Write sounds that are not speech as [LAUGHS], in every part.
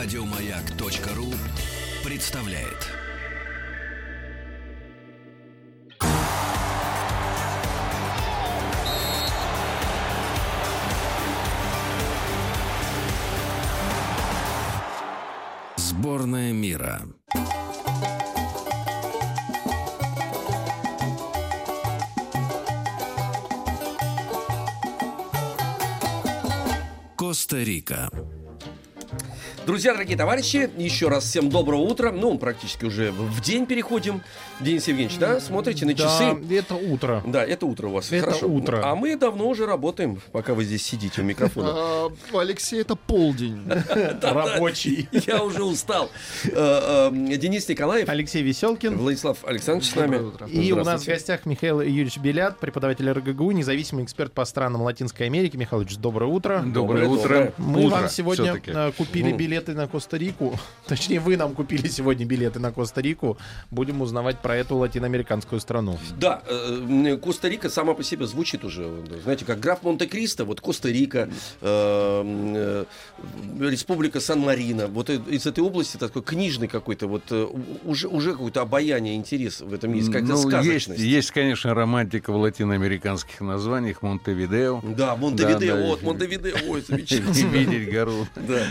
Радиомаяк.ру представляет. Сборная мира. Коста-Рика. Друзья, дорогие товарищи, еще раз всем доброго утра. Ну, практически уже в день переходим. Денис Евгеньевич, да, смотрите на часы. Да, это утро. Да, это утро у вас. Это Хорошо. утро. А мы давно уже работаем, пока вы здесь сидите у микрофона. [LAUGHS] А, Алексей, это полдень. [LAUGHS] Рабочий. Я уже устал. Э, э, Денис Николаев, Алексей Веселкин. Владислав Александрович с нами. Доброе утро. И у нас в гостях Михаил Юрьевич Белят, преподаватель РГГУ, независимый эксперт по странам Латинской Америки. Михаил Ильич, доброе утро. Доброе утро. Мы вам сегодня э, купили Ну. Билеты на Коста-Рику. [LAUGHS] Точнее, вы нам купили сегодня билеты на Коста-Рику. Будем узнавать про эту латиноамериканскую страну. Да, э, Коста-Рика сама по себе звучит уже, знаете, как граф Монте-Кристо, вот Коста-Рика, э, э, Республика Сан-Марино, вот из этой области такой книжный какой-то, вот э, уже, уже какое-то обаяние, интерес в этом есть, как-то Ну, есть, сказочность. есть, конечно, романтика в латиноамериканских названиях. Монтевидео. Да, Монтевидео, Да, да. вот Монтевидео, ой, [LAUGHS] замечательно. видеть гору Да.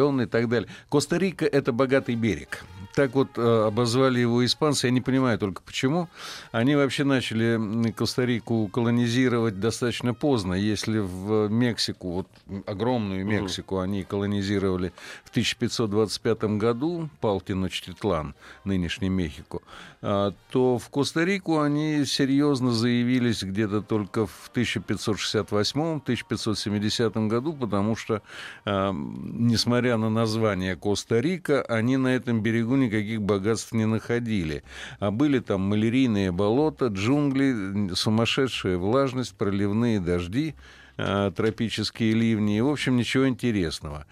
Асунсьон и так далее. Коста-Рика — это богатый берег. Так вот э, обозвали его испанцы. Я не понимаю только почему. Они вообще начали Коста-Рику колонизировать достаточно поздно. Если в Мексику, вот огромную Мексику, они колонизировали в 1525 году, пал Теночтитлан, нынешний Мехико, а, то в Коста-Рику они серьезно заявились где-то только в 1568-1570 году, потому что, а, несмотря на название Коста-Рика, они на этом берегу никаких богатств не находили. А были там малярийные болота, джунгли, сумасшедшая влажность, проливные дожди тропические ливни, и, в общем, ничего интересного.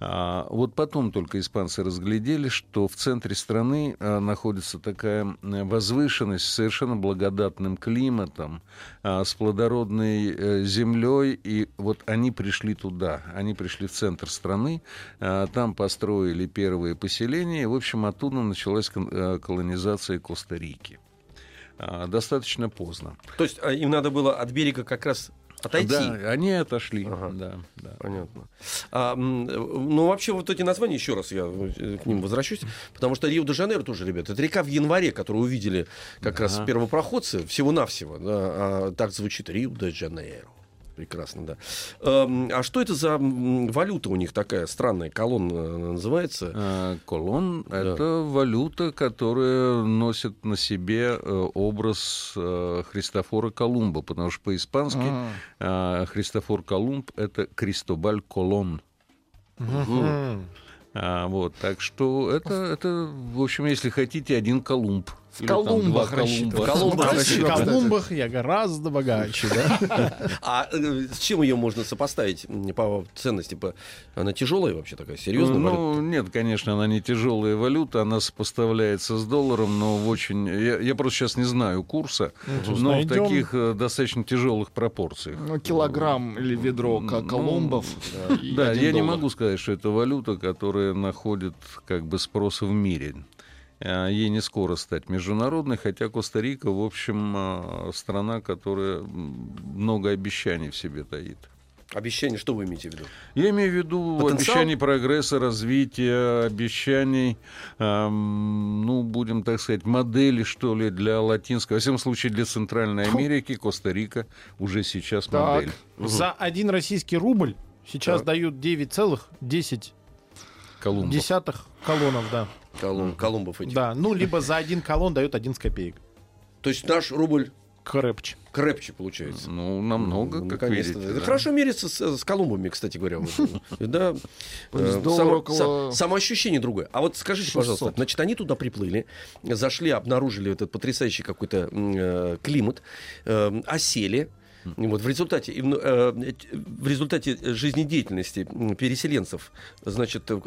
А, Вот потом только испанцы разглядели, что в центре страны а, находится такая возвышенность с совершенно благодатным климатом, а, с плодородной э, землей, и вот они пришли туда, они пришли в центр страны, там построили первые поселения, и, в общем, оттуда началась э, колонизация Коста-Рики. А, Достаточно поздно. То есть а, им надо было от берега как раз отойти. Да, они отошли. Ага. Да, да. Понятно. А, ну, вообще, вот эти названия, еще раз я э, к ним возвращусь, потому что Рио-де-Жанейро тоже, ребята, это река в январе, которую увидели как раз Ага. первопроходцы, всего-навсего, да, а так звучит Рио-де-Жанейро. Прекрасно, да. Эм, А что это за валюта у них такая странная? Колонна э, называется. А, Колон Да. это валюта, которая носит на себе э, образ э, Христофора Колумба, потому что по-испански а, Христофор Колумб это Кристобаль Колон. А, вот, так что это, это, в общем, если хотите, один Колумб. В Колумбах. Колумба. В Колумбах я гораздо богаче, да? [LAUGHS] А э, с чем ее можно сопоставить по ценности? По... Она тяжелая вообще такая, серьезная валюта? Ну, нет, конечно, она не тяжелая валюта, она сопоставляется с долларом, но в очень... Я, я просто сейчас не знаю курса, но найдем. в таких э, достаточно тяжелых пропорциях. Ну, килограмм или ведро ко- Ну, колумбов. Да, я не могу сказать, что это валюта, которая находит как бы спрос в мире. А, Ей не скоро стать международной, хотя Коста-Рика, в общем, а, страна, которая много обещаний в себе таит. Обещание, что вы имеете в виду? Я имею в виду Потенциал? обещаний прогресса, развития, обещаний, ам, ну, будем так сказать, модели, что ли, для латинской, во всяком случае, для Центральной Америки, Коста-Рика уже сейчас Так. модель. За один российский рубль сейчас Так. дают 9,10 Колумбов. десятых колоннов, да. Колум- Колумбов этих. Да, ну, либо за один колонн дают 11 копеек. То есть наш рубль Крепче. крепче получается. Ну, намного, Ну, как наконец-то. видите. Да. хорошо мерится с, с Колумбами, кстати говоря. [LAUGHS] Да. Э, Самоощущение другое. А вот скажите, 600. пожалуйста, значит, они туда приплыли, зашли, обнаружили этот потрясающий какой-то э, климат, э, осели. Вот в результате, ну, э, в результате жизнедеятельности переселенцев, значит, э,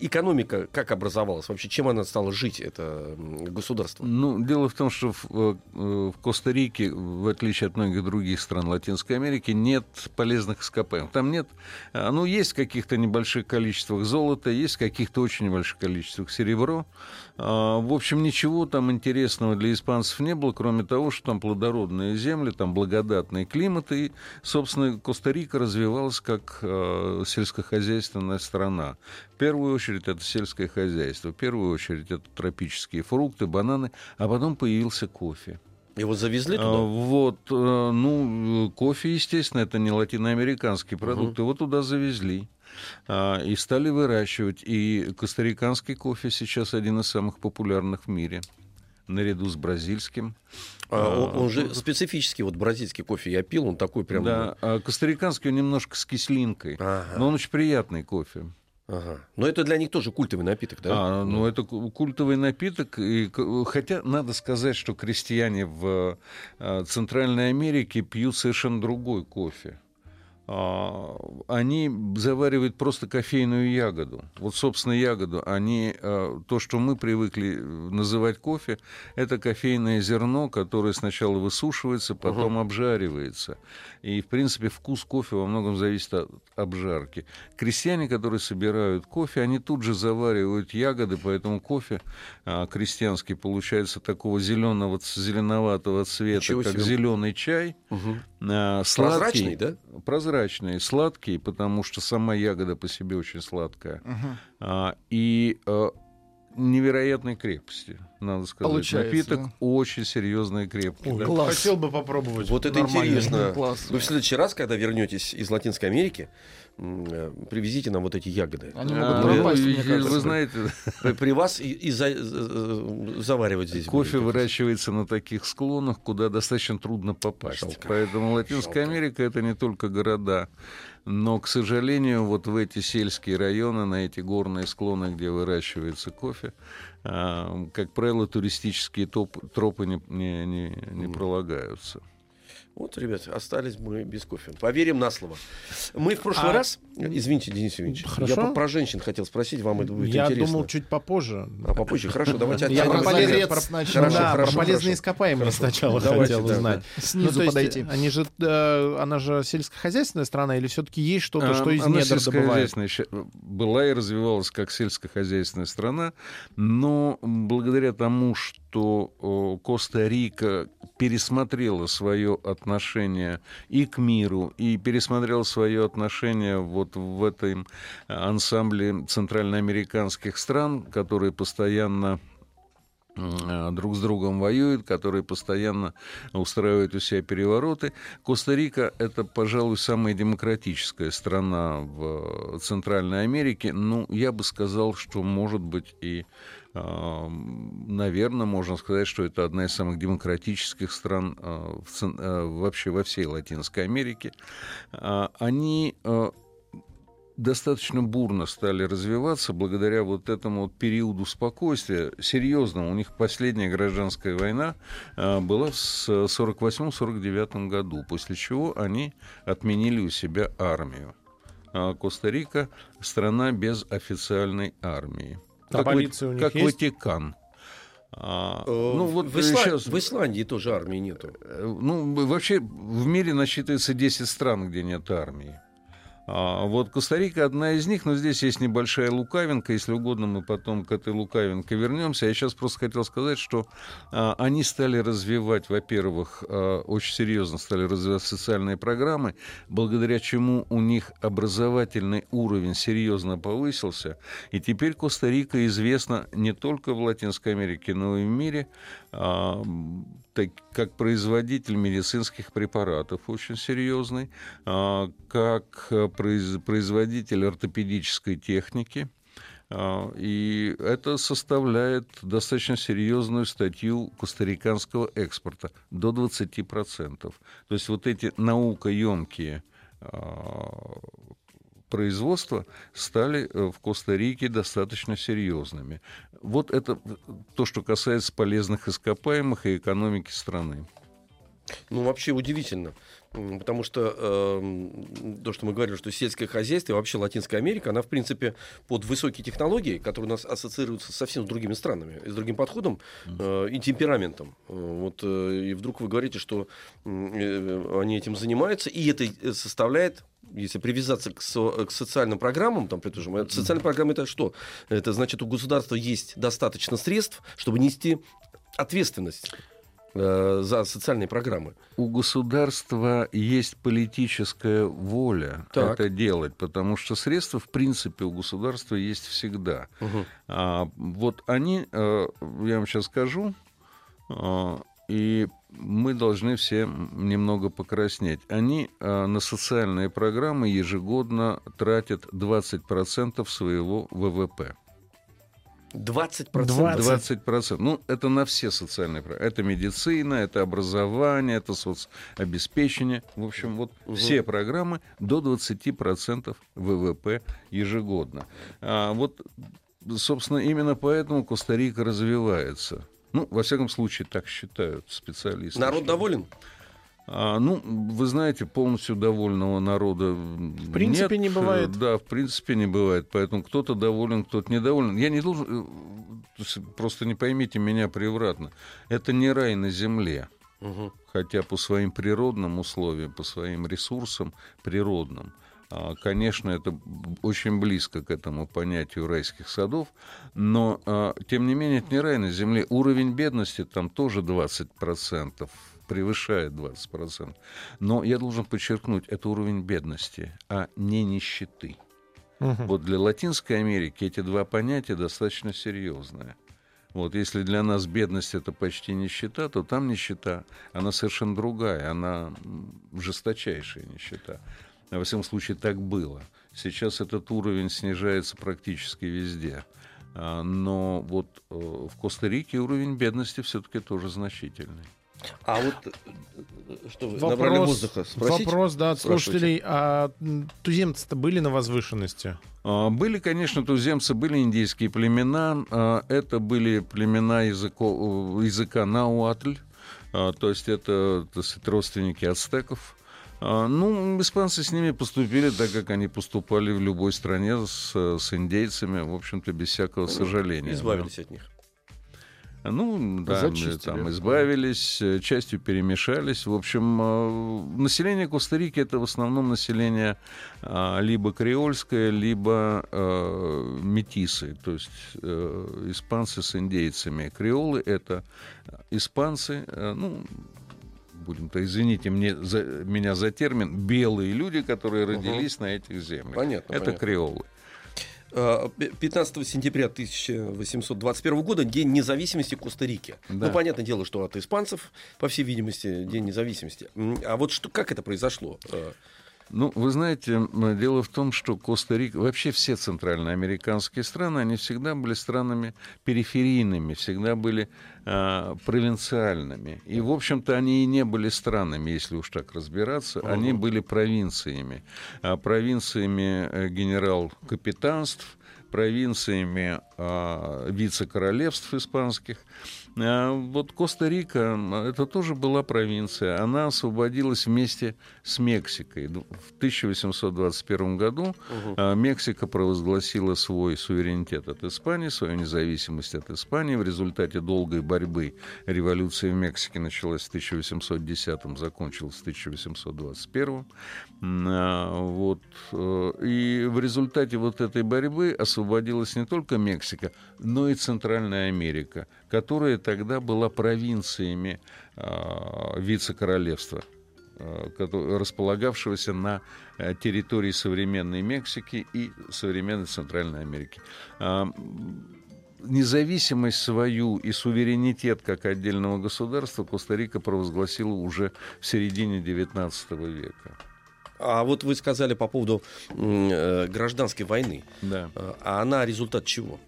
экономика как образовалась вообще? Чем она стала жить, это государство? Ну, дело в том, что в, э, в Коста-Рике, в отличие от многих других стран Латинской Америки, нет полезных ископаемых. Там нет, ну, есть в каких-то небольших количествах золота, есть в каких-то очень небольших количествах серебро. А, В общем, ничего там интересного для испанцев не было, кроме того, что там плодородные земли, там благодатный климат, и, собственно, Коста-Рика развивалась как э, сельскохозяйственная страна. В первую очередь это сельское хозяйство, в первую очередь это тропические фрукты, бананы, а потом появился кофе. Его завезли А, туда? Вот, э, ну, э, кофе, естественно, это не латиноамериканский продукт, его туда завезли а, и стали выращивать. И костариканский кофе сейчас один из самых популярных в мире, наряду с бразильским. А, он, он же специфический, вот бразильский кофе я пил, он такой прям... Да, а костариканский он немножко с кислинкой, Ага, но он очень приятный кофе. ага. Но это для них тоже культовый напиток, да? А, ну, это ку- культовый напиток. И, хотя надо сказать, что крестьяне в э, Центральной Америке пьют совершенно другой кофе. А, Они заваривают просто кофейную ягоду. Вот, собственно, ягоду. Они, э, то, что мы привыкли называть кофе, это кофейное зерно, которое сначала высушивается, потом обжаривается. И, в принципе, вкус кофе во многом зависит от обжарки. Крестьяне, которые собирают кофе, они тут же заваривают ягоды, поэтому кофе а, крестьянский получается такого зеленого, зеленоватого цвета, Ничего как зеленый чай. Мгм. А, Прозрачный, сладкий, да? Прозрачный, сладкий, потому что сама ягода по себе очень сладкая. А, и э, невероятной крепости, надо сказать. Получается, Напиток да. очень серьезный и крепкий. Ой, да. Класс. Хотел бы попробовать. Вот это Нормально. интересно. Класс. Вы в следующий раз, когда вернетесь из Латинской Америки, привезите нам вот эти ягоды. Они А, могут ну, пропасть, и кажется. Вы знаете, При, при вас и, и за- э, заваривать здесь. кофе будем. выращивается на таких склонах, куда достаточно трудно попасть. Жалко. Поэтому Латинская Жалко. Америка это не только города. Но, к сожалению, вот в эти сельские районы, на эти горные склоны, где выращивается кофе, а, как правило, туристические топ- тропы не, не- не- не пролагаются. Вот, ребят, остались мы без кофе. Поверим на слово. Мы в прошлый А- раз... Извините, Денис Евгеньевич. Хорошо. Я про женщин хотел спросить, вам это будет Я интересно. думал чуть попозже. А попозже? Хорошо, давайте [LAUGHS] Я про полезные, про-. Хорошо, да, хорошо, про полезные хорошо. ископаемые сначала Давайте, хотел да, узнать. Снизу Ну, то есть, подойти. Они же, э, она же сельскохозяйственная страна или все-таки есть что-то, А, что из она недр добывает? была и развивалась как сельскохозяйственная страна, но благодаря тому, что Коста-Рика пересмотрела свое отношение и к миру, и пересмотрела свое отношение вот в этом ансамбле центральноамериканских стран, которые постоянно э, друг с другом воюют, которые постоянно устраивают у себя перевороты. Коста-Рика — это, пожалуй, самая демократическая страна в Центральной Америке. Ну, я бы сказал, что, может быть, и, наверное, можно сказать, что это одна из самых демократических стран э, цен- э, вообще во всей Латинской Америке. А, Они э, достаточно бурно стали развиваться благодаря вот этому вот периоду спокойствия, серьезному. У них последняя гражданская война а, была в 48-49 году, после чего они отменили у себя армию. А Коста-Рика — страна без официальной армии. А Как, полиция у них как есть? Ватикан. А, Э, ну, вот в, Исла- сейчас... в Исландии тоже армии нету. Э, Ну, вообще в мире насчитывается 10 стран, где нет армии. А вот Коста-Рика одна из них, но здесь есть небольшая лукавинка. Если угодно, мы потом к этой лукавинке вернемся. Я сейчас просто хотел сказать, что а, они стали развивать, во-первых, а, очень серьезно стали развивать социальные программы, благодаря чему у них образовательный уровень серьезно повысился. И теперь Коста-Рика известна не только в Латинской Америке, но и в мире а, как производитель медицинских препаратов очень серьезный, а, как произ- производитель ортопедической техники. А, И это составляет достаточно серьезную статью костариканского экспорта, до 20%. То есть вот эти наукоемкие а, производства стали э, в Коста-Рике достаточно серьезными. Вот это то, что касается полезных ископаемых и экономики страны. Ну, вообще удивительно. Потому что эм, то, что мы говорим, что сельское хозяйство и вообще Латинская Америка, она, в принципе, под высокие технологии, которые у нас ассоциируются совсем с другими странами, с другим подходом э, и темпераментом. Э, Вот, э, и вдруг вы говорите, что э, они этим занимаются, и это э, составляет если привязаться к, со- к социальным программам, там, предположим, э, социальные программы это что? Это значит, у государства есть достаточно средств, чтобы нести ответственность э, за социальные программы. У государства есть политическая воля Так. это делать, потому что средства, в принципе, у государства есть всегда. А, вот они, э, я вам сейчас скажу, э, и мы должны все немного покраснеть. Они э, на социальные программы ежегодно тратят 20% своего ВВП. 20%. 20. 20%. Ну, это на все социальные программы. Это медицина, это образование, это соцобеспечение. В общем, вот все программы до 20% ВВП ежегодно. А вот, собственно, именно поэтому Коста-Рика развивается. Ну, во всяком случае, так считают специалисты. Народ доволен? А, ну, вы знаете, полностью довольного народа в принципе, не бывает. Да, в принципе, не бывает. Поэтому кто-то доволен, кто-то недоволен. Я не должен... э, Просто не поймите меня превратно. Это не рай на земле. Хотя по своим природным условиям, по своим ресурсам природным, конечно, это очень близко к этому понятию райских садов, но, а, тем не менее, это не рай на земле. Уровень бедности там тоже 20%, превышает 20%. Но я должен подчеркнуть, это уровень бедности, а не нищеты. Мгм. Вот для Латинской Америки эти два понятия достаточно серьезные. Вот если для нас бедность это почти нищета, то там нищета, она совершенно другая, она жесточайшая нищета. Во всяком случае, так было. Сейчас этот уровень снижается практически везде. А, Но вот э, в Коста-Рике уровень бедности все-таки тоже значительный. А вот э, что вы набрали Вопрос, воздуха? Спросить? вопрос, да, от слушателей. А туземцы-то были на возвышенности? А, Были, конечно, туземцы, были индейские племена. а, Это были племена языко- э, языка науатль, то есть это так сказать, родственники ацтеков. А, Ну, испанцы с ними поступили так, как они поступали в любой стране с, с индейцами, в общем-то, без всякого сожаления. Избавились от них. Ну, да, Зачистили. там избавились, э, частью перемешались. В общем, э, население Коста-Рики это в основном население а, либо креольское, либо э, метисы, то есть э, испанцы с индейцами. Креолы это испанцы, э, ну, будем-то, извините мне за, меня за термин, белые люди, которые родились на этих землях. Понятно, Это понятно. креолы. Э, 15 сентября 1821 года День независимости Коста-Рики. Да. Ну, понятное дело, что от испанцев, по всей видимости, День независимости. А вот что, как это произошло? Э, Ну, вы знаете, дело в том, что Коста-Рика, вообще все центральноамериканские страны, они всегда были странами периферийными, всегда были а, провинциальными. И, в общем-то, они и не были странами, если уж так разбираться, они были провинциями. А провинциями э, генерал-капитанств, провинциями вице-королевств испанских. А, вот Коста-Рика, это тоже была провинция. Она освободилась вместе с Мексикой. Ду- В 1821 году а, Мексика провозгласила свой суверенитет от Испании, свою независимость от Испании. В результате долгой борьбы революция в Мексике началась в 1810 закончилась в 1821 М, а, вот, э, и в результате вот этой борьбы освободилась не только Мексика, но и Центральная Америка, которая тогда была провинциями а, вице-королевства а, располагавшегося на э, территории современной Мексики и современной Центральной Америки. А, Независимость свою и суверенитет как отдельного государства Коста-Рика провозгласила уже в середине XIX века. А вот вы сказали по поводу э, гражданской войны. Да. Э, А она результат чего?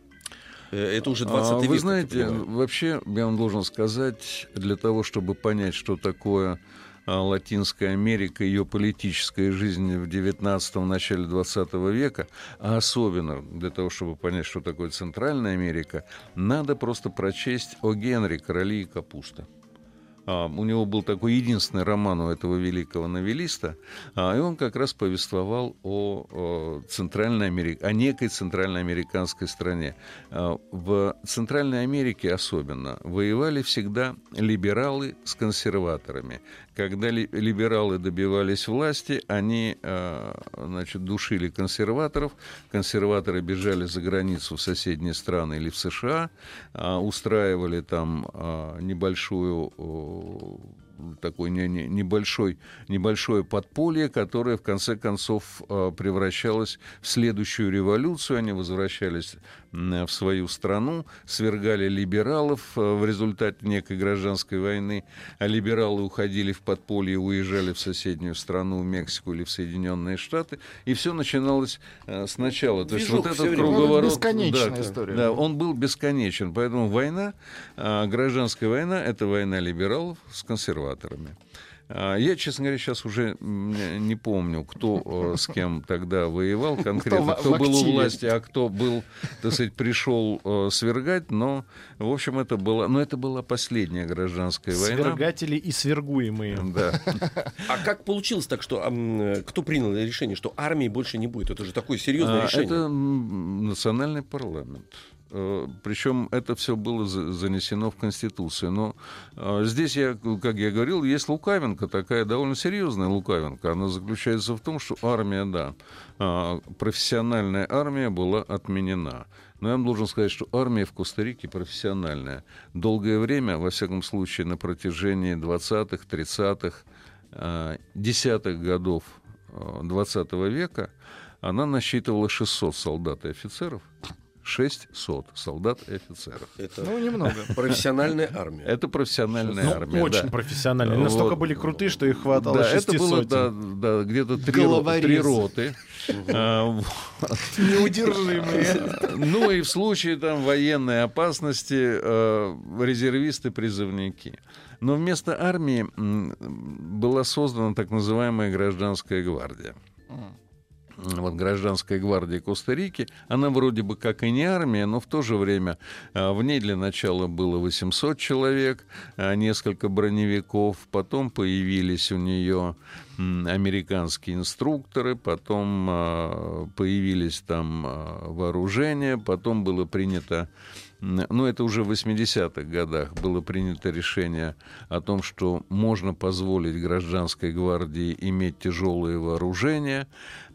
Э, Это уже 20 А, век. Вы знаете, вообще, я вам должен сказать, для того, чтобы понять, что такое а, Латинская Америка, ее политическая жизнь в 19-м, начале 20 века, а особенно для того, чтобы понять, что такое Центральная Америка, надо просто прочесть о Генри, короли и капуста. У него был такой единственный роман у этого великого новелиста, а, и он как раз повествовал о, Центральной Америке, о некой центральноамериканской стране. А, в Центральной Америке особенно воевали всегда либералы с консерваторами. Когда ли- либералы добивались власти, они а, значит, душили консерваторов, консерваторы бежали за границу в соседние страны или в США, устраивали там небольшую такой не- не- небольшой, небольшое подполье, которое в конце концов а, превращалось в следующую революцию. Они возвращались в свою страну, свергали либералов а, в результате некой гражданской войны, а либералы уходили в подполье, уезжали в соседнюю страну, в Мексику или в Соединенные Штаты, и все начиналось а, сначала. То есть вот этот круговорот... Бесконечная да, история. Да, он был бесконечен. Поэтому война, гражданская война, это война либералов с консерваторами. А, Я, честно говоря, сейчас уже не помню, кто э, с кем тогда воевал конкретно, кто, в был у власти, а кто был, так сказать, пришел э, свергать. Но, в общем, это была, но это была последняя гражданская война. Свергатели и свергуемые. Да. А как получилось так, что кто принял решение, что армии больше не будет? Это же такое серьезное А, решение. Это национальный парламент. Причем это все было за- занесено в Конституцию. Но а, здесь, я, как я говорил, есть лукавинка, такая довольно серьезная лукавинка. Она заключается в том, что армия, да, а, профессиональная армия была отменена. Но я вам должен сказать, что армия в Коста-Рике профессиональная. Долгое время, во всяком случае, на протяжении 20-х, 30-х, а, 10-х годов а, 20 века она насчитывала 600 солдат и офицеров. 600 солдат и офицеров. Это Ну, немного. профессиональная армия. Это профессиональная Ну, армия. очень да. профессиональные. Настолько Вот. были крутые, что их хватало Да, это было да, да, где-то три, ро- три роты. А. Неудержимые. Ну и в случае там военной опасности э, резервисты-призывники. Но вместо армии была создана так называемая гражданская гвардия. Вот гражданская гвардия Коста-Рики, она вроде бы как и не армия, но в то же время а, в ней для начала было 800 человек, а, несколько броневиков, потом появились у нее американские инструкторы, потом а, появились там вооружения, потом было принято ну, это уже в 80-х годах было принято решение о том, что можно позволить гражданской гвардии иметь тяжелые вооружения.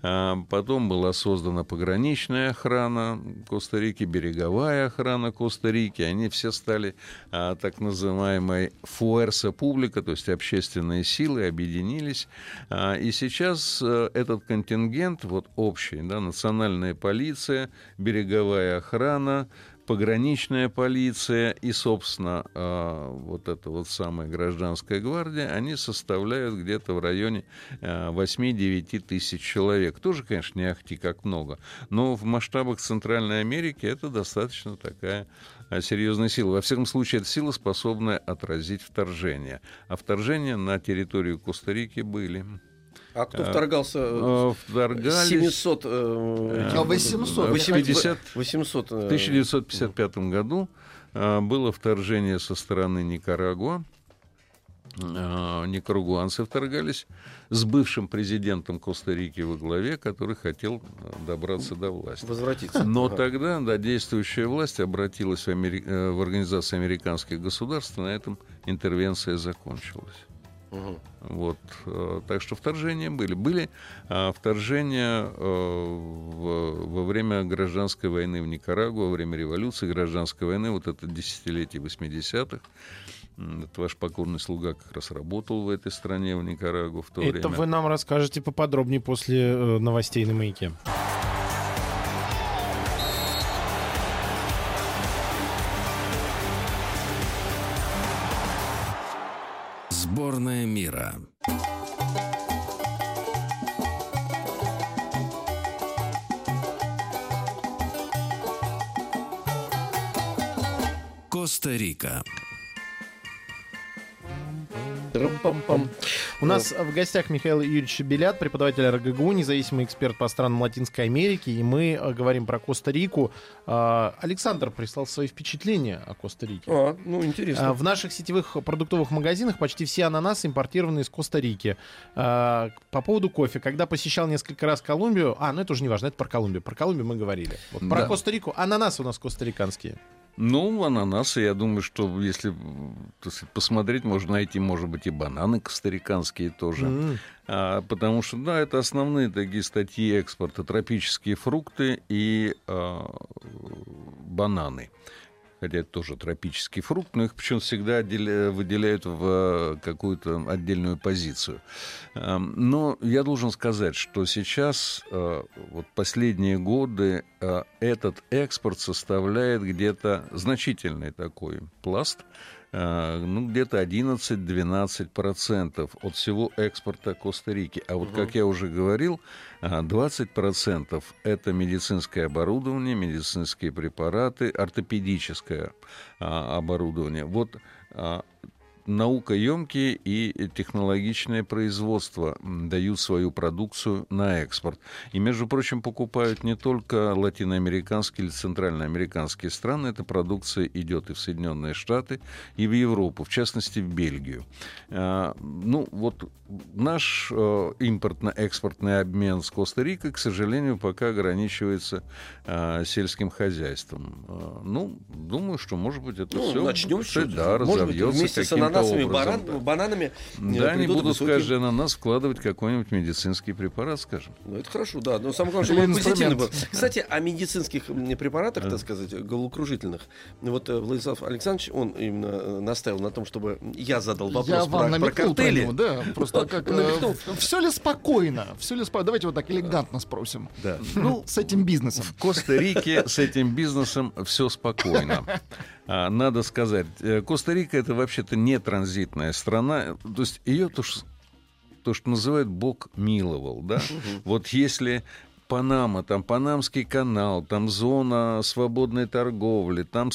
А, Потом была создана пограничная охрана Коста-Рики, береговая охрана Коста-Рики. Они все стали а, так называемой фуэрса публика, то есть общественные силы, объединились. А, И сейчас э, этот контингент, вот общий, да, национальная полиция, береговая охрана, пограничная полиция и, собственно, э, вот эта вот самая гражданская гвардия, они составляют где-то в районе э, 8-9 тысяч человек. Тоже, конечно, не ахти как много, но в масштабах Центральной Америки это достаточно такая э, серьезная сила. Во всяком случае, это сила, способная отразить вторжение. А вторжения на территорию Коста-Рики были. А кто вторгался? Э, Вторгались... 700... э, А 800? В 800, 50 800, э, В 1955 году было вторжение со стороны Никарагуа. Никарагуанцы вторгались с бывшим президентом Коста-Рики во главе, который хотел добраться до власти. возвратиться. Но Ага. тогда да, действующая власть обратилась в, Амери- э, в Организацию американских государств, и на этом интервенция закончилась. Мгм. Вот, э, так что вторжения были. Были а, вторжения э, в- во время гражданской войны в Никарагуа, во время революции, гражданской войны, вот это десятилетие 80-х. М, Это ваш покорный слуга как раз работал в этой стране, в Никарагуа в то Это время. вы нам расскажете поподробнее после э, новостей на маяке. Сборная мира. Коста-Рика. У нас в гостях Михаил Юрьевич Белят, преподаватель РГГУ, независимый эксперт по странам Латинской Америки, и мы э, говорим про Коста-Рику. А, Александр прислал свои впечатления о Коста-Рике. А, ну, А, интересно. В наших сетевых продуктовых магазинах почти все ананасы импортированы из Коста-Рики. А, По поводу кофе. Когда посещал несколько раз Колумбию... А, ну это уже не важно, это про Колумбию. Про Колумбию мы говорили. Вот про Да. Коста-Рику. Ананасы у нас костариканские. Ну, ананасы, я думаю, что если сказать, посмотреть, можно найти, может быть, и бананы костариканские тоже. М. А, потому что, да, это основные такие статьи экспорта. Тропические фрукты и а, бананы. Хотя это тоже тропический фрукт, но их почему-то всегда выделяют в а, какую-то отдельную позицию. А, Но я должен сказать, что сейчас, а, вот последние годы, а, этот экспорт составляет где-то значительный такой пласт, ну, где-то 11-12% от всего экспорта Коста-Рики. А вот, как я уже говорил, а, 20% это медицинское оборудование, медицинские препараты, ортопедическое а, оборудование. Вот а, наукоемкие и технологичное производство дают свою продукцию на экспорт. И, между прочим, покупают не только латиноамериканские или центральноамериканские страны, эта продукция идет и в Соединенные Штаты, и в Европу, в частности, в Бельгию. А, Ну, вот наш э, импортно-экспортный обмен с Коста-Рикой, к сожалению, пока ограничивается а, сельским хозяйством. А, Ну, думаю, что, может быть, это Ну, все начнем да, Может быть, разовьется вместе с ананасами, образом, да. бананами. э, Да, они будут в высокие- каждый ананас вкладывать какой-нибудь медицинский препарат, скажем. Ну, это хорошо, да. Но самое главное, [LAUGHS] чтобы он позитивный был. Кстати, о медицинских препаратах, так сказать, головокружительных. Вот э, Владислав Александрович, он именно э, настаивал на том, чтобы я задал вопрос Я про, вам про намекнул про него, да. Просто как... Намекнул. все ли спокойно? Все ли спокойно? Давайте вот так элегантно спросим. Да. Ну, с этим бизнесом. В Коста-Рике с этим бизнесом все спокойно. А, Надо сказать, э, Коста-Рика это вообще-то не транзитная страна. То есть ее то, ш- то, что называют Бог миловал. Да? Вот если Панама, там Панамский канал, там зона свободной торговли, там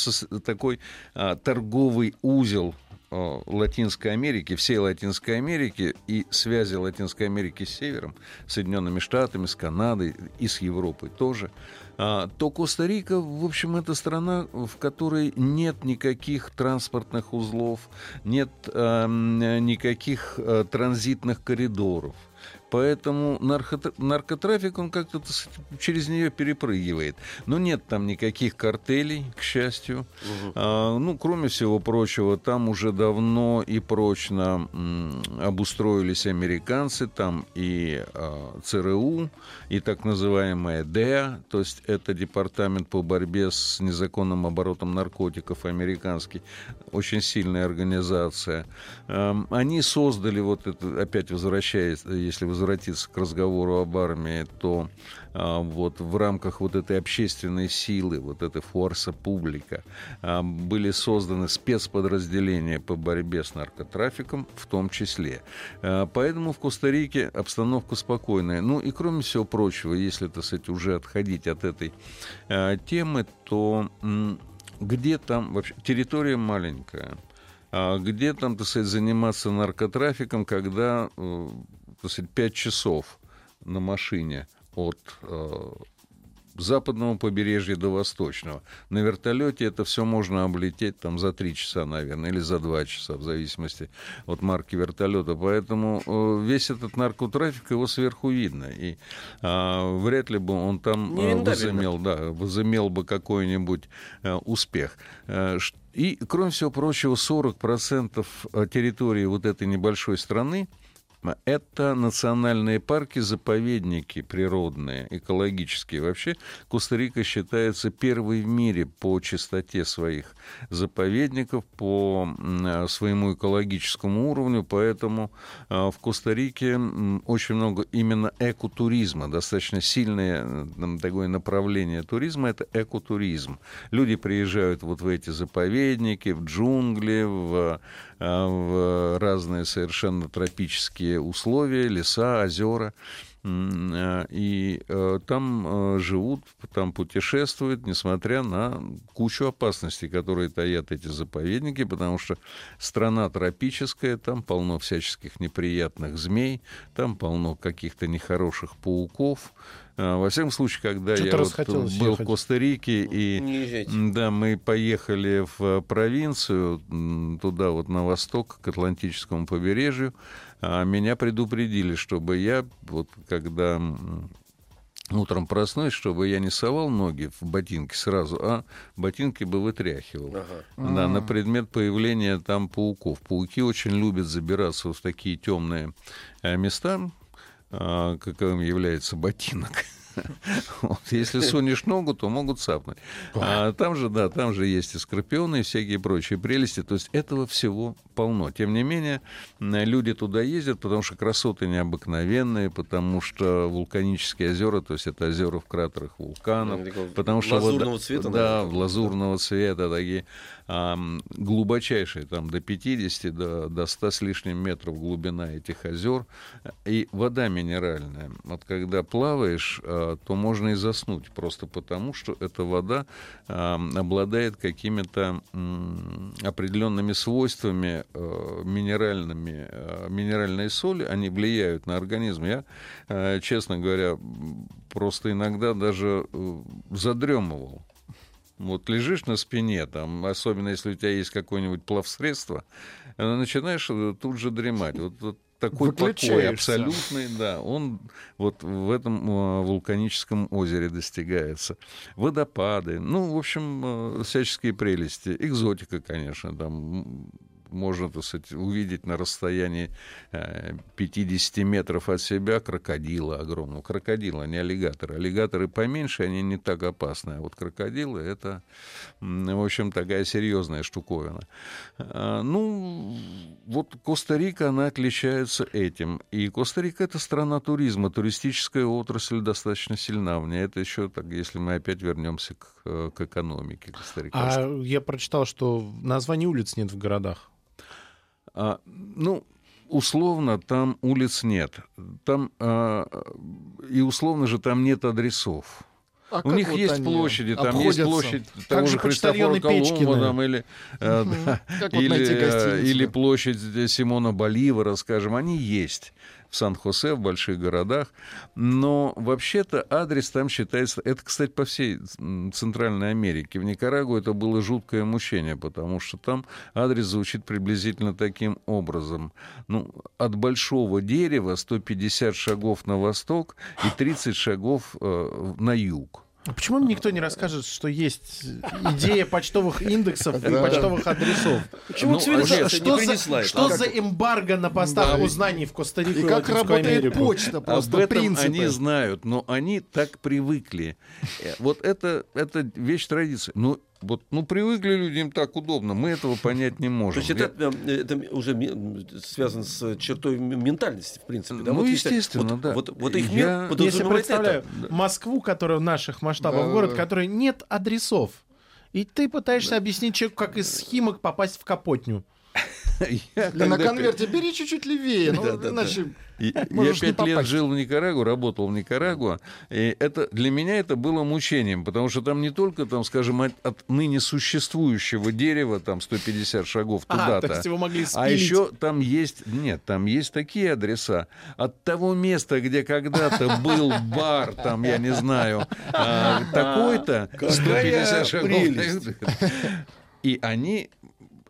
такой а, торговый узел Латинской Америки, всей Латинской Америки и связи Латинской Америки с севером, Соединенными Штатами, с Канадой и с Европой тоже, а, то Коста-Рика, в общем, это страна, в которой нет никаких транспортных узлов, нет а, м, никаких а, транзитных коридоров. Поэтому наркотра- наркотрафик, он как-то через нее перепрыгивает. Но нет там никаких картелей, к счастью. А, ну, кроме всего прочего, там уже давно и прочно м, обустроились американцы, там и а, ЦРУ, и так называемая ДЭА, то есть это департамент по борьбе с незаконным оборотом наркотиков американский, очень сильная организация. Эм, Они создали вот это, опять возвращаясь, если возвратиться к разговору об армии, то а, вот в рамках вот этой общественной силы, вот этой форса публика, а, были созданы спецподразделения по борьбе с наркотрафиком в том числе. А, Поэтому в Коста-Рике обстановка спокойная. Ну и кроме всего прочего, если, так сказать, уже отходить от этой темы, то где там вообще территория маленькая, а где там, так сказать, заниматься наркотрафиком, когда, э, так сказать, 5 часов на машине от э, западного побережья до восточного. На вертолете это все можно облететь там за 3 часа, наверное, или за 2 часа, в зависимости от марки вертолета. Поэтому э, весь этот наркотрафик, его сверху видно. И а, вряд ли бы он там э, возымел, да, возымел бы какой-нибудь э, успех. Э, И, кроме всего прочего, 40% территории вот этой небольшой страны это национальные парки, заповедники природные, экологические. Вообще Коста-Рика считается первой в мире по чистоте своих заповедников, по м, своему экологическому уровню, поэтому а, в Коста-Рике очень много именно экотуризма, достаточно сильное м, такое направление туризма, это экотуризм. Люди приезжают вот в эти заповедники, в джунгли, в, в разные совершенно тропические условия, леса, озера. Э, И э, там э, живут, там путешествуют, несмотря на кучу опасностей, которые таят эти заповедники, потому что страна тропическая, там полно всяческих неприятных змей, там полно каких-то нехороших пауков. Э, Во всяком случае, когда Что-то я вот был ехать. в Коста-Рике и езжайте. М, Да, мы поехали в э, провинцию, туда вот на восток, к Атлантическому побережью. А Меня предупредили, чтобы я, вот когда утром проснусь, чтобы я не совал ноги в ботинки сразу, а ботинки бы вытряхивал. Ага. Да, на предмет появления там пауков. Пауки очень любят забираться вот в такие темные э, места, каковым является ботинок. [LAUGHS] Вот, Если сунешь ногу, то могут цапнуть. А там же, да, там же есть и скорпионы, и всякие прочие прелести. То есть этого всего полно. Тем не менее, люди туда ездят, потому что красоты необыкновенные, потому что вулканические озера, то есть это озера в кратерах вулканов, Ну, потому что вода- лазурного цвета, да, наверное, лазурного цвета такие глубочайшие, там до 50, до, до 100 с лишним метров глубина этих озер, и вода минеральная. Вот когда плаваешь, а, то можно и заснуть, просто потому, что эта вода обладает какими-то определенными свойствами э, минеральными, э, минеральные соли, они влияют на организм. Я, э, честно говоря, просто иногда даже задремывал. Вот лежишь на спине, там, особенно если у тебя есть какое-нибудь плавсредство, э, начинаешь э, тут же дремать. Вот, вот такой покой абсолютный, да, он вот в этом э, вулканическом озере достигается. Водопады, ну, в общем, всяческие прелести. Экзотика, конечно, там можно, так сказать, увидеть на расстоянии э, 50 метров от себя крокодила огромного. Крокодила, а не аллигатора. Аллигаторы поменьше, они не так опасны. А вот крокодилы — это, в общем, такая серьезная штуковина. А, Ну, вот Коста-Рика, она отличается этим. И Коста-Рика — это страна туризма. Туристическая отрасль достаточно сильна в ней. Это еще, так, если мы опять вернемся к, э, к экономике костариканской. А я прочитал, что названий улиц нет в городах. А, ну, условно, там улиц нет. Там, а, и условно же там нет адресов. А У них вот есть площади, там обходятся? есть площадь Как того же Христофора Колумба, там, или, э, да, вот или, найти э, или площадь э, Симона Боливара, скажем, они есть в Сан-Хосе, в больших городах, но вообще-то адрес там считается... Это, кстати, по всей Центральной Америке. В Никарагуа это было жуткое мучение, потому что там адрес звучит приблизительно таким образом. Ну, от большого дерева 150 шагов на восток и 30 шагов э, на юг. А Почему никто не расскажет, что есть идея почтовых индексов и почтовых адресов? Почему Ну, цивилизация а Что, не за, за эмбарго на постах Да. узнаний в Коста-Рику И как работает почта, просто Об этом они знают, но они так привыкли. Э, Вот это, это вещь традиции. Ну, вот, ну, привыкли люди, им так удобно. Мы этого понять не То можем. есть это, э, это уже ми- связано с чертой ментальности, в принципе. Да? Ну, Вот если- естественно, вот, да. Вот, вот их Я- мир Я подразумевает представляю это. Москву, которая в наших масштабах Да, город, да. которой нет адресов. И ты пытаешься объяснить человеку, как из Химок попасть в Капотню. На конверте бери чуть-чуть левее, ну, иначе... Я пять лет жил в Никарагуа, работал в Никарагуа, и это для меня это было мучением, потому что там не только, там, скажем, от, ныне существующего дерева, там 150 шагов А, туда-то, а еще там есть, нет, там есть такие адреса. От того места, где когда-то [LAUGHS] был бар, там, я не знаю, а, такой-то, Какая 150 шагов. [LAUGHS] И они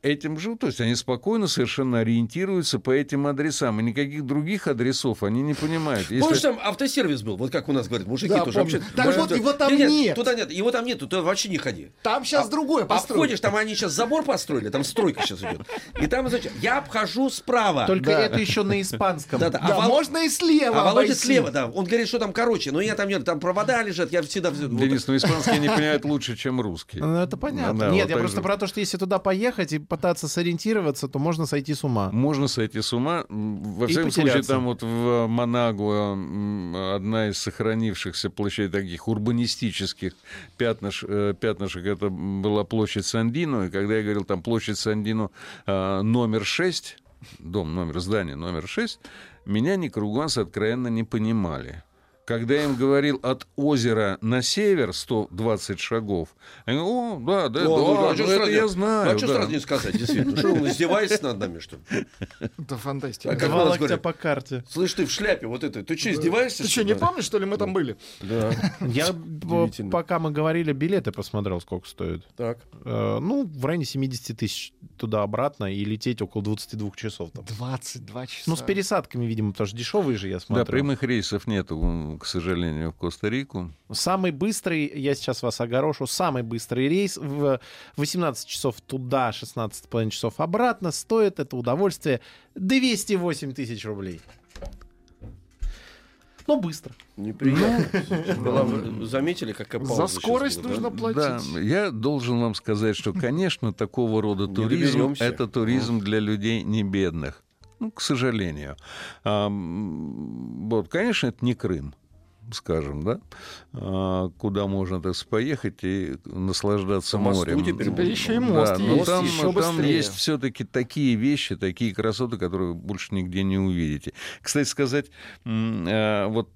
этим живут, то есть они спокойно совершенно ориентируются по этим адресам, и никаких других адресов они не понимают. Если- Помнишь, там автосервис был, вот как у нас говорят, мужики Да, тоже помню. вообще. Так Может, вот его там нет. нет. Туда нет, его там нет, туда вообще не ходи. Там сейчас другое построили. Обходишь, там они сейчас забор построили, там стройка сейчас идет. И там, значит, я обхожу справа. Только Да. это еще на испанском. Да-да. Да, А Вол- можно и слева А Володя обойти. слева, да. Он говорит, что там короче, но я там нет, там провода лежат, я всегда... вот- Денис, ну испанский они понимают лучше, чем русский. Ну, это понятно. Да, Нет, вот я просто же. про то, что если туда поехать и пытаться сориентироваться, то можно сойти с ума. Можно сойти с ума. Во всяком случае, там вот в Манагуа м, одна из сохранившихся площадей таких урбанистических пятнаш, э, пятнышек, это была площадь Сандино. И когда я говорил там площадь Сандино э, номер 6, дом номер, здание номер 6, меня никруганцы откровенно не понимали. Когда я им говорил от озера на север 120 шагов, они говорят, о, да, да, О, ну, да, а ну, чё это сразу- я знаю. А что да». сразу не сказать, действительно? Что он издевается над нами, что ли? [LAUGHS] Это фантастика. А как по карте. Слышь, ты в шляпе вот этой, ты что, издеваешься? Ты что, не помнишь, что ли, мы там были? Да, Я, пока мы говорили, билеты посмотрел, сколько стоит. так. Э, Ну, в районе 70 тысяч туда-обратно и лететь около 22 часов. Там. 22 часа. Ну, с пересадками, видимо, потому что дешевые же, я смотрю. Да, прямых рейсов нету, к сожалению, в Коста-Рику. Самый быстрый, я сейчас вас огорошу, самый быстрый рейс в 18 часов туда, 16,5 часов обратно стоит это удовольствие 208 тысяч рублей. Ну, быстро. Неприятно. Была- вы заметили, какая пауза За скорость была, да? нужно платить. Да, я должен вам сказать, что, конечно, такого рода туризм это туризм для людей не бедных. Ну, к сожалению. А, вот, конечно, это не Крым скажем, да, а, куда можно, так сказать, поехать и наслаждаться мосту морем. теперь Теперь еще и Да, мост но есть, там, еще там быстрее. есть все-таки такие вещи, такие красоты, которые больше нигде не увидите. Кстати сказать, а, вот э,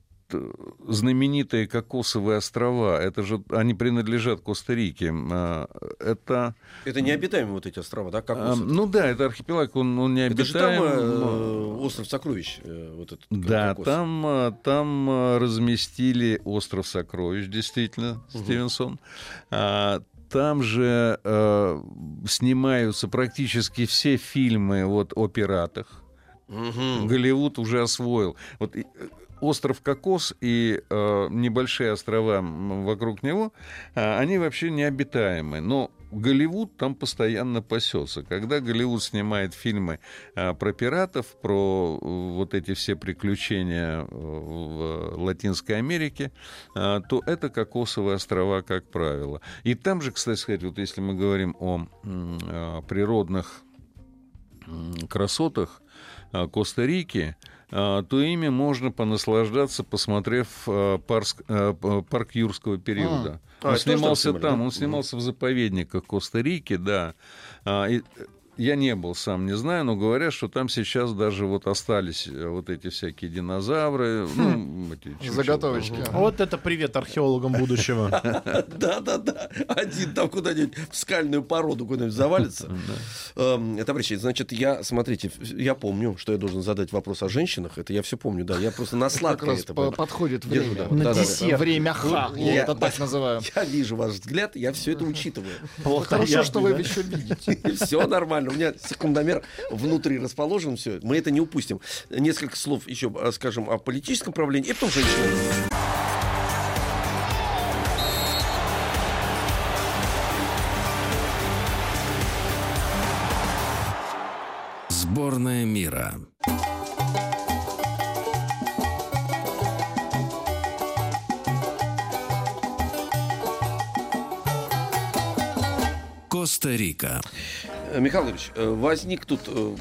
знаменитые кокосовые острова, это же они принадлежат Коста-Рике. А, Это, Это необитаемые вот эти острова, да, а, ну да, это архипелаг, он, он не Это же там э, но- остров сокровищ, э, вот этот. Да, кокос. там, а, там а, разместили остров сокровищ, действительно, Стивенсон. А, Там же э, снимаются практически все фильмы вот, о пиратах. Мгм. Голливуд уже освоил. Вот э, остров Кокос и э, небольшие острова вокруг него, а, они вообще необитаемы. Но Голливуд там постоянно пасется. Когда Голливуд снимает фильмы а, про пиратов, про э, вот эти все приключения э, в Латинской Америке, а, то это кокосовые острова, как правило. И там же, кстати сказать, вот если мы говорим о а, природных красотах Коста-Рики, а, то ими можно понаслаждаться, посмотрев а, парск- а, п- парк юрского периода. А, он там снимался там, он снимался в заповедниках Коста-Рики, да. А, и, э, я не был сам, не знаю, но говорят, что там сейчас даже вот остались э, вот эти всякие динозавры, [LAUGHS] ну, эти. Заготовочки. Вот это привет археологам будущего. Да, да, да. Один там куда-нибудь в скальную породу куда-нибудь завалится. [LAUGHS] Эм, Товарищи, значит, я, смотрите, я помню, что я должен задать вопрос о женщинах. Это я все помню, да. Я просто на сладкое это подходит время. На десерт. Время ха, я это так [LAUGHS] называю. Я вижу ваш взгляд, я все это учитываю. Хорошо, что вы еще видите. Все нормально. У меня секундомер внутри расположен. Все, мы это не упустим. Несколько слов еще а, скажем о политическом правлении и потом женщинам. Сборная мира. Коста-Рика. Э, Михаил Ильич, э, возник тут, э,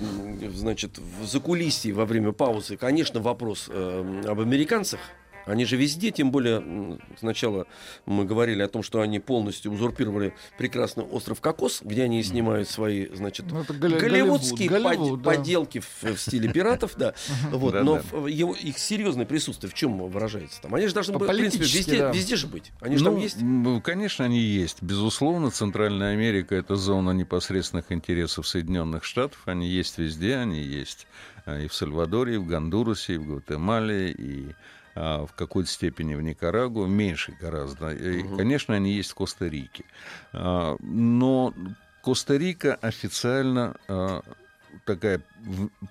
значит, в закулисье во время паузы, конечно, вопрос об американцах. Они же везде, тем более сначала мы говорили о том, что они полностью узурпировали прекрасный остров Кокос, где они снимают свои, значит, Ну, голливудские Голливуд, под- Голливуд, да. поделки в, в стиле пиратов, да. [LAUGHS] Вот, Да, но да. в- его, их серьезное присутствие в чем выражается там? Они же должны, в принципе, везде, да. везде же быть. Они же там Ну, есть. м, Конечно, они есть. Безусловно, Центральная Америка — это зона непосредственных интересов Соединенных Штатов. Они есть везде, они есть а, и в Сальвадоре, и в Гондурасе, и в Гватемале, и в какой-то степени в Никарагуа, меньше гораздо. И, конечно, они есть в Коста-Рике. А, Но Коста-Рика официально а, такая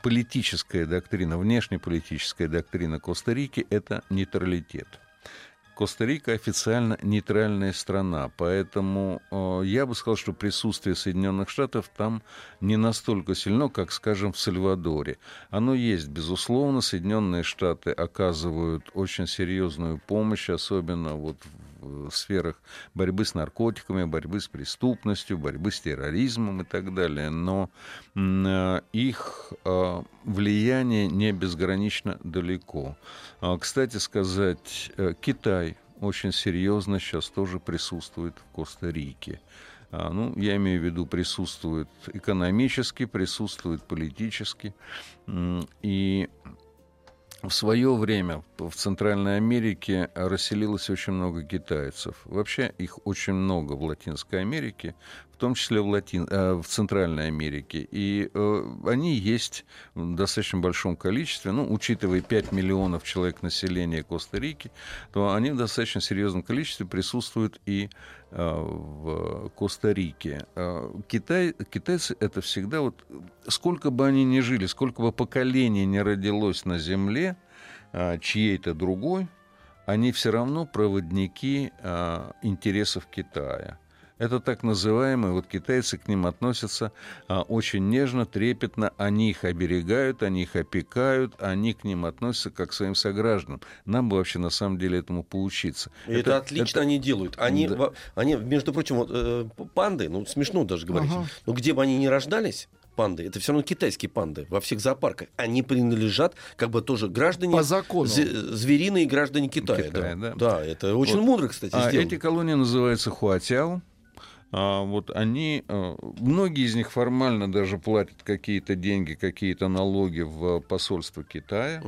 политическая доктрина, внешнеполитическая доктрина Коста-Рики — это нейтралитет. Коста-Рика официально нейтральная страна, поэтому э, я бы сказал, что присутствие Соединенных Штатов там не настолько сильно, как, скажем, в Сальвадоре. Оно есть, безусловно, Соединенные Штаты оказывают очень серьезную помощь, особенно вот в сферах борьбы с наркотиками, борьбы с преступностью, борьбы с терроризмом и так далее. Но э, их э, влияние не безгранично далеко. А, Кстати сказать, э, Китай очень серьезно сейчас тоже присутствует в Коста-Рике. А, ну, я имею в виду, присутствует экономически, присутствует политически. И в свое время в Центральной Америке расселилось очень много китайцев. Вообще их очень много в Латинской Америке, том числе в, Латин... э, в Центральной Америке. И э, они есть в достаточно большом количестве. Ну, учитывая 5 миллионов человек населения Коста-Рики, то они в достаточно серьезном количестве присутствуют и э, в Коста-Рике. Китай, китайцы это всегда вот сколько бы они ни жили, сколько бы поколений не родилось на Земле, чьей-то другой, они все равно проводники интересов Китая. Это так называемые, вот китайцы к ним относятся а, очень нежно, трепетно, они их оберегают, они их опекают, они к ним относятся как к своим согражданам. Нам бы вообще на самом деле этому поучиться. И это, отлично они делают. Они, Да. они, между прочим, вот, э, панды, ну смешно даже говорить, Ага. но где бы они ни рождались, панды, это все равно китайские панды во всех зоопарках. Они принадлежат как бы тоже граждане... По закону. звериные граждане Китая. Китая, да. да. это очень Вот. мудро, кстати, А сделано. эти колонии называются Хуатяо. А, вот они, э, многие из них формально даже платят какие-то деньги, какие-то налоги в посольство Китая.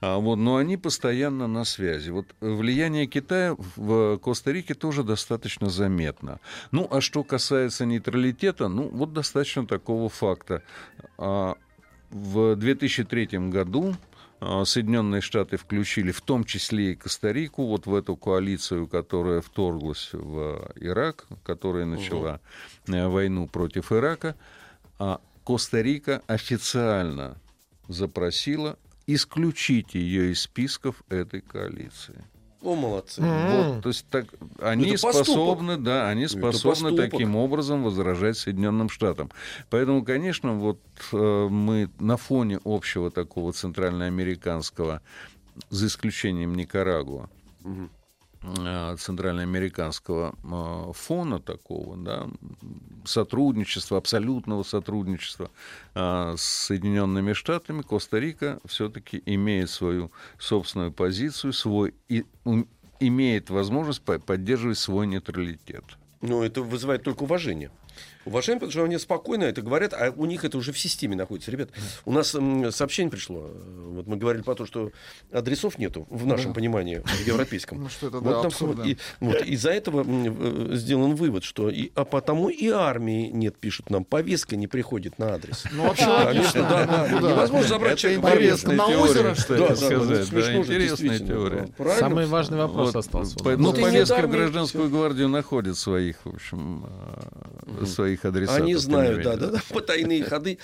А, вот, но они постоянно на связи. Вот влияние Китая в Коста-Рике тоже достаточно заметно. Ну, а что касается нейтралитета, ну, вот достаточно такого факта. А, В 2003 году Соединенные Штаты включили в том числе и Коста-Рику вот в эту коалицию, которая вторглась в Ирак, которая начала э, войну против Ирака. А Коста-Рика официально запросила исключить ее из списков этой коалиции. О, молодцы. Вот, то есть так, они Это поступок. способны, да, они способны поступок. таким образом возражать Соединенным Штатам. Поэтому, конечно, вот э, мы на фоне общего такого центральноамериканского, за исключением Никарагуа, Мгм. Э, центральноамериканского э, фона такого, да, сотрудничества, абсолютного сотрудничества э, с Соединенными Штатами, Коста-Рика все-таки имеет свою собственную позицию, свой имеет возможность по- поддерживать свой нейтралитет. Ну, это вызывает только уважение. Уважение, потому что они спокойно это говорят, а у них это уже в системе находится. Ребят, у нас м, сообщение пришло. э, Вот мы говорили про то, что адресов нету в нашем понимании, в европейском. Ну что это, Вот да, там абсурдно. и- вот из-за этого м, э, сделан вывод, что и, а потому и армии нет, пишут нам, повестка не приходит на адрес. Ну, вообще логично. да, да. Ну, куда? Невозможно забрать человека повестку. на озеро, что ли? Да, да, сказать, ну, да, смешно интересная теория. Правильно. Самый важный вопрос Вот, остался. Ну, не повестка в гражданскую гвардию находит своих, в общем, э, своих адресатов. Они знают, да, да, да, потайные ходы.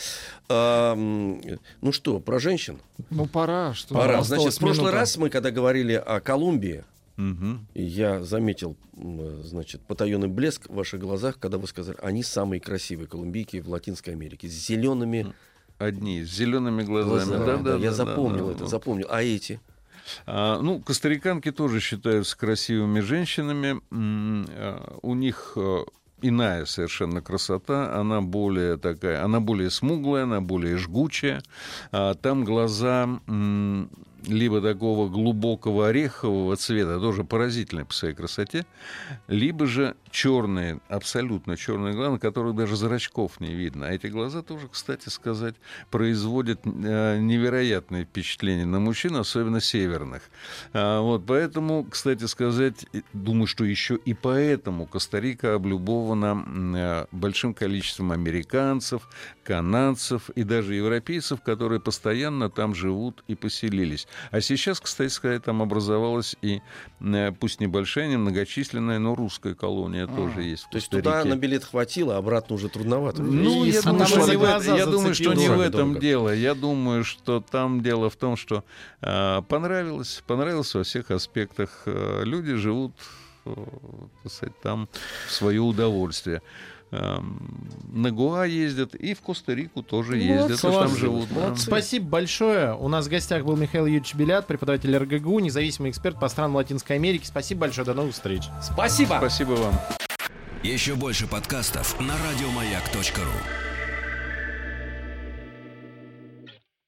Ну что, про женщин? Ну, пора. Что Пора. Значит, в прошлый раз мы, когда говорили о Колумбии, и я заметил, значит, потаенный блеск в ваших глазах, когда вы сказали, они самые красивые колумбийки в Латинской Америке, с зелеными Одни, с зелеными глазами. глазами. Да, Да, да, я да, запомнил да, это, запомнил. А эти? А, ну, костариканки тоже считаются красивыми женщинами. А, У них э, иная совершенно красота. Она более такая, она более смуглая, она более жгучая. А Там глаза либо такого глубокого орехового цвета, тоже поразительные по своей красоте, либо же черные, абсолютно черные глаза, на которых даже зрачков не видно. А эти глаза тоже, кстати сказать, производят э, невероятное впечатление на мужчин, особенно северных. А, вот, поэтому, кстати сказать, думаю, что еще и поэтому Коста-Рика облюбована э, большим количеством американцев, канадцев и даже европейцев, которые постоянно там живут и поселились. А сейчас, кстати сказать, там образовалась и, э, пусть небольшая, немногочисленная, но русская колония тоже есть. в То есть туда на билет хватило, а обратно уже трудновато. Ну, И я думаю, что не в я думаю, что не в этом Дорого. дело. Я думаю, что там дело в том, что а, понравилось, понравилось во всех аспектах. А, Люди живут, э, так сказать, там в свое удовольствие. Ам, На Гуа ездят и в Коста-Рику тоже ездят, и там молодцы, живут. да. молодцы. Спасибо большое. У нас в гостях был Михаил Юрьевич Белят, преподаватель РГГУ, независимый эксперт по странам Латинской Америки. Спасибо большое, до новых встреч. Спасибо! Спасибо вам. Еще больше подкастов на радиомаяк.ру.